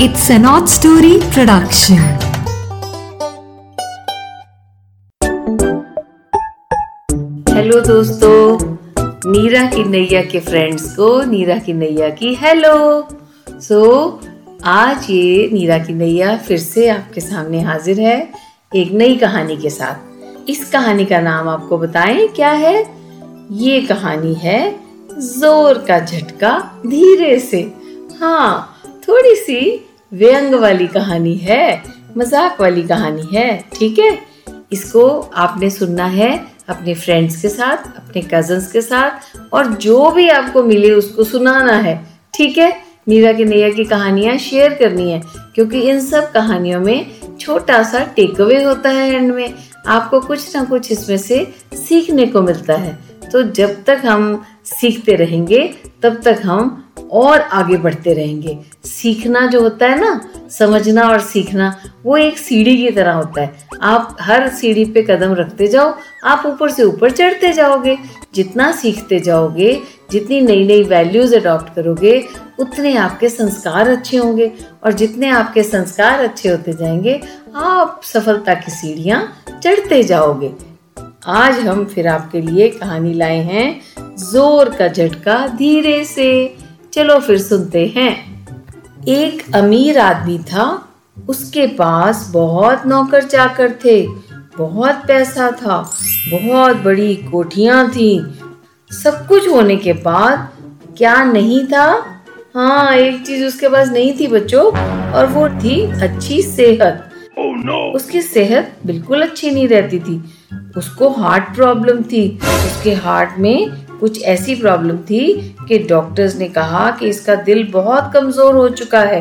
It's an odd story production. Hello दोस्तों नीरा की नैया के फ्रेंड्स को नीरा की नैया की हेलो सो so, आज ये नीरा की नैया फिर से आपके सामने हाजिर है एक नई कहानी के साथ। इस कहानी का नाम आपको बताएँ क्या है? ये कहानी है ज़ोर का झटका धीरे से। हाँ थोड़ी सी व्यंग वाली कहानी है मज़ाक वाली कहानी है, ठीक है? इसको आपने सुनना है अपने फ्रेंड्स के साथ, अपने कजन्स के साथ, और जो भी आपको मिले उसको सुनाना है, ठीक है? मीरा के नैया की कहानियाँ शेयर करनी है, क्योंकि इन सब कहानियों में छोटा सा टेक अवे होता है एंड में। आपको कुछ ना कुछ इसमें से सीखने को मिलता है। तो जब तक हम सीखते रहेंगे, तब तक हम और आगे बढ़ते रहेंगे। सीखना जो होता है ना, समझना और सीखना, वो एक सीढ़ी की तरह होता है। आप हर सीढ़ी पे कदम रखते जाओ, आप ऊपर से ऊपर चढ़ते जाओगे। जितना सीखते जाओगे, जितनी नई नई वैल्यूज़ अडॉप्ट करोगे, उतने आपके संस्कार अच्छे होंगे। और जितने आपके संस्कार अच्छे होते जाएँगे, आप सफलता की सीढ़ियाँ चढ़ते जाओगे। आज हम फिर आपके लिए कहानी लाए हैं, ज़ोर का झटका धीरे से। चलो फिर सुनते हैं। एक अमीर आदमी था उसके पास बहुत नौकर चाकर थे बहुत पैसा था बहुत बड़ी कोठियाँ थी। सब कुछ होने के बाद क्या नहीं था? हाँ एक चीज़ उसके पास नहीं थी बच्चों और वो थी अच्छी सेहत। Oh, no. उसकी सेहत बिल्कुल अच्छी नहीं रहती थी। उसको हार्ट प्रॉब्लम थी। उसके हार्ट में कुछ ऐसी प्रॉब्लम थी कि डॉक्टर्स ने कहा कि इसका दिल बहुत कमज़ोर हो चुका है।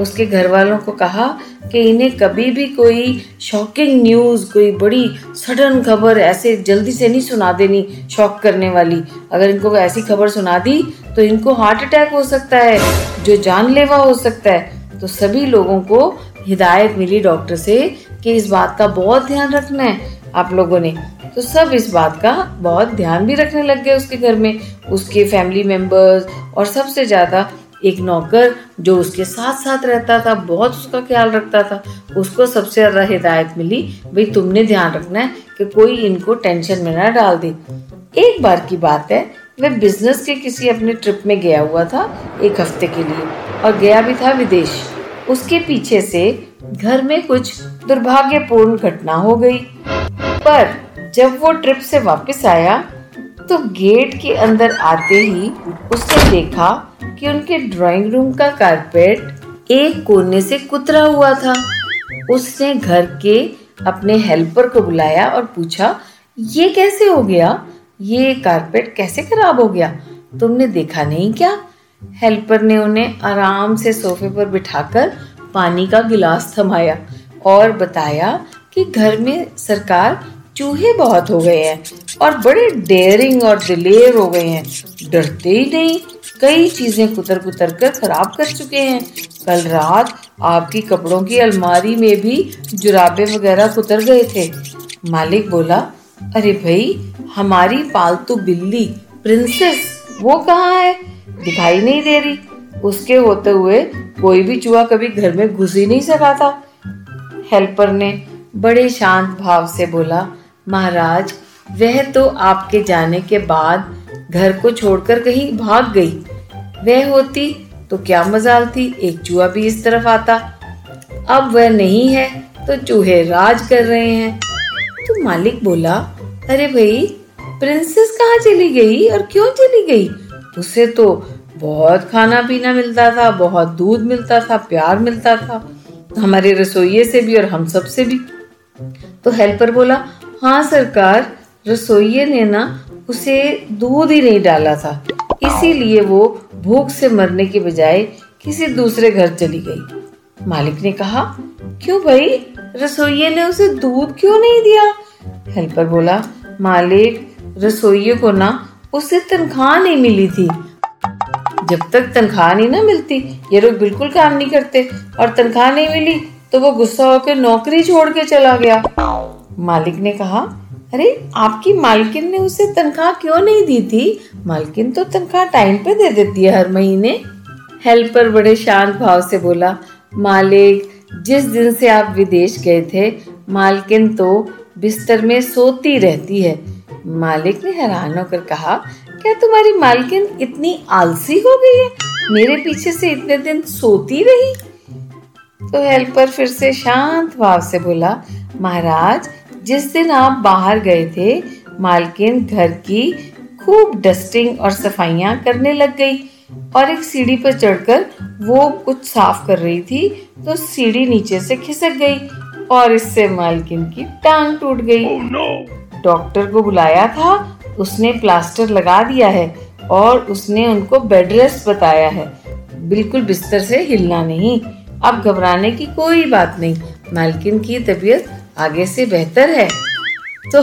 उसके घर वालों को कहा कि इन्हें कभी भी कोई शॉकिंग न्यूज़ कोई बड़ी सडन खबर ऐसे जल्दी से नहीं सुना देनी शॉक करने वाली। अगर इनको ऐसी खबर सुना दी तो इनको हार्ट अटैक हो सकता है, जो जानलेवा हो सकता है। तो सभी लोगों को हिदायत मिली डॉक्टर से कि इस बात का बहुत ध्यान रखना है आप लोगों ने। तो सब इस बात का बहुत ध्यान भी रखने लग गए उसके घर में, उसके फैमिली मेंबर्स और सबसे ज़्यादा एक नौकर जो उसके साथ साथ रहता था, बहुत उसका ख्याल रखता था, उसको सबसे ज़्यादा हिदायत मिली, भाई, तुमने ध्यान रखना है कि कोई इनको टेंशन में ना डाल दे। एक बार की बात है वह बिज़नेस के किसी अपने ट्रिप में गया हुआ था, एक हफ़्ते के लिए, और गया भी था विदेश। उसके पीछे से घर में कुछ दुर्भाग्यपूर्ण घटना हो गई। पर जब वो ट्रिप से वापस आया तो गेट के अंदर आते ही उसने देखा कि उनके ड्राइंग रूम का कारपेट एक कोने से कुतरा हुआ था। उसने घर के अपने हेल्पर को बुलाया और पूछा, ये कैसे हो गया? ये कारपेट कैसे खराब हो गया? तुमने देखा नहीं क्या? हेल्पर ने उन्हें आराम से सोफे पर बिठाकर पानी का गिलास थमाया और बताया कि घर में सरकार चूहे बहुत हो गए हैं और बड़े डेयरिंग और दिलेर हो गए हैं। डरते ही नहीं, कई चीज़ें कुतर कुतर कर खराब कर चुके हैं। कल रात आपकी कपड़ों की अलमारी में भी जुराबे वगैरह कुतर गए थे। मालिक बोला, अरे भाई, हमारी पालतू बिल्ली प्रिंसेस वो कहाँ है? दिखाई नहीं दे रही। उसके होते हुए कोई भी चूहा कभी घर में घुस ही नहीं सका था। हेल्पर ने बड़े शांत भाव से बोला महाराज, वह तो आपके जाने के बाद घर को छोड़कर कहीं भाग गई। वह होती तो क्या मजाल थी एक चूहा भी इस तरफ़ आता। अब वह नहीं है तो चूहे राज कर रहे हैं। तो मालिक बोला, अरे भाई प्रिंसेस कहाँ चली गई और क्यों चली गई? उसे तो बहुत खाना पीना मिलता था, बहुत दूध मिलता था, प्यार मिलता था। हमारे रसोइये से भी और हम सबसे भी। तो हेल्पर बोला हाँ सरकार रसोइये ने ना उसे दूध ही नहीं डाला था। इसीलिए वो भूख से मरने के बजाय किसी दूसरे घर चली गई। मालिक ने कहा, क्यों भाई? रसोइये ने उसे दूध क्यों नहीं दिया? हेल्पर बोला, मालिक रसोइये को ना उसे तनख्वाह नहीं मिली थी। जब तक तनख्वाह नहीं ना मिलती, ये लोग बिल्कुल काम नहीं करते और तनख्वाह नहीं मिली तो वो गुस्सा होकर नौकरी छोड़ के चला गया। मालिक ने कहा, अरे, आपकी मालकिन ने उसे तनख्वाह क्यों नहीं दी थी? मालकिन तो तनख्वाह टाइम पे दे देती है हर महीने. हेल्पर बड़े शांत भाव से बोला, मालिक, जिस दिन से आप विदेश गए थे, मालकिन तो बिस्तर में सोती रहती है। मालिक ने हैरान होकर कहा, क्या तुम्हारी मालकिन इतनी आलसी हो गई है? मेरे पीछे से इतने दिन सोती रही? तो हेल्पर फिर से शांत भाव से बोला, महाराज जिस दिन आप बाहर गए थे मालकिन घर की खूब डस्टिंग और सफाइयाँ करने लग गई और एक सीढ़ी पर चढ़कर वो कुछ साफ़ कर रही थी तो सीढ़ी नीचे से खिसक गई और इससे मालकिन की टांग टूट गई। Oh, no. डॉक्टर को बुलाया था उसने प्लास्टर लगा दिया है और उसने उनको बेड रेस्ट बताया है। बिल्कुल बिस्तर से हिलना नहीं अब घबराने की कोई बात नहीं। मालकिन की तबीयत आगे से बेहतर है। तो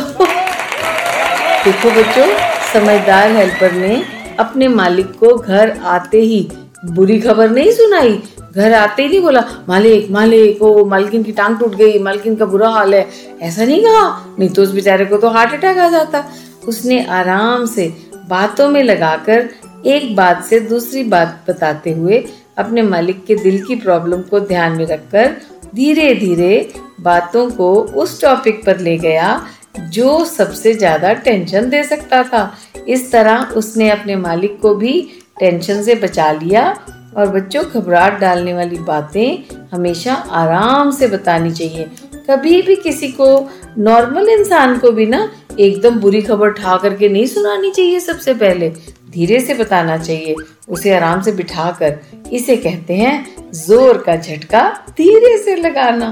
देखो बच्चों, समझदार हेल्पर ने अपने मालिक को घर आते ही बुरी खबर नहीं सुनाई। घर आते ही नहीं बोला, मालिक मालिक, ओ, मालकिन की टांग टूट गई, मालकिन का बुरा हाल है। ऐसा नहीं कहा, नहीं तो उस बेचारे को तो हार्ट अटैक आ जाता। उसने आराम से बातों में लगाकर एक बात से दूसरी बात बताते हुए अपने मालिक के दिल की प्रॉब्लम को ध्यान में रखकर धीरे धीरे बातों को उस टॉपिक पर ले गया जो सबसे ज़्यादा टेंशन दे सकता था। इस तरह उसने अपने मालिक को भी टेंशन से बचा लिया और बच्चों घबराहट डालने वाली बातें हमेशा आराम से बतानी चाहिए। कभी भी किसी को नॉर्मल इंसान को भी ना एकदम बुरी खबर ठा करके नहीं सुनानी चाहिए सबसे पहले। धीरे से बताना चाहिए, उसे आराम से बिठाकर। इसे कहते हैं ज़ोर का झटका धीरे से लगाना।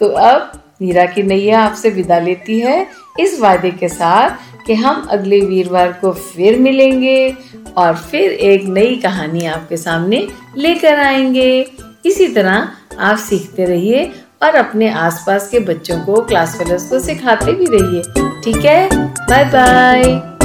तो अब मीरा की नैया आपसे विदा लेती है। इस वादे के साथ कि हम अगले वीरवार को फिर मिलेंगे और फिर एक नई कहानी आपके सामने लेकर आएँगे। इसी तरह आप सीखते रहिए और अपने आसपास के बच्चों को क्लास फेलोज को सिखाते भी रहिए। ठीक है? Bye bye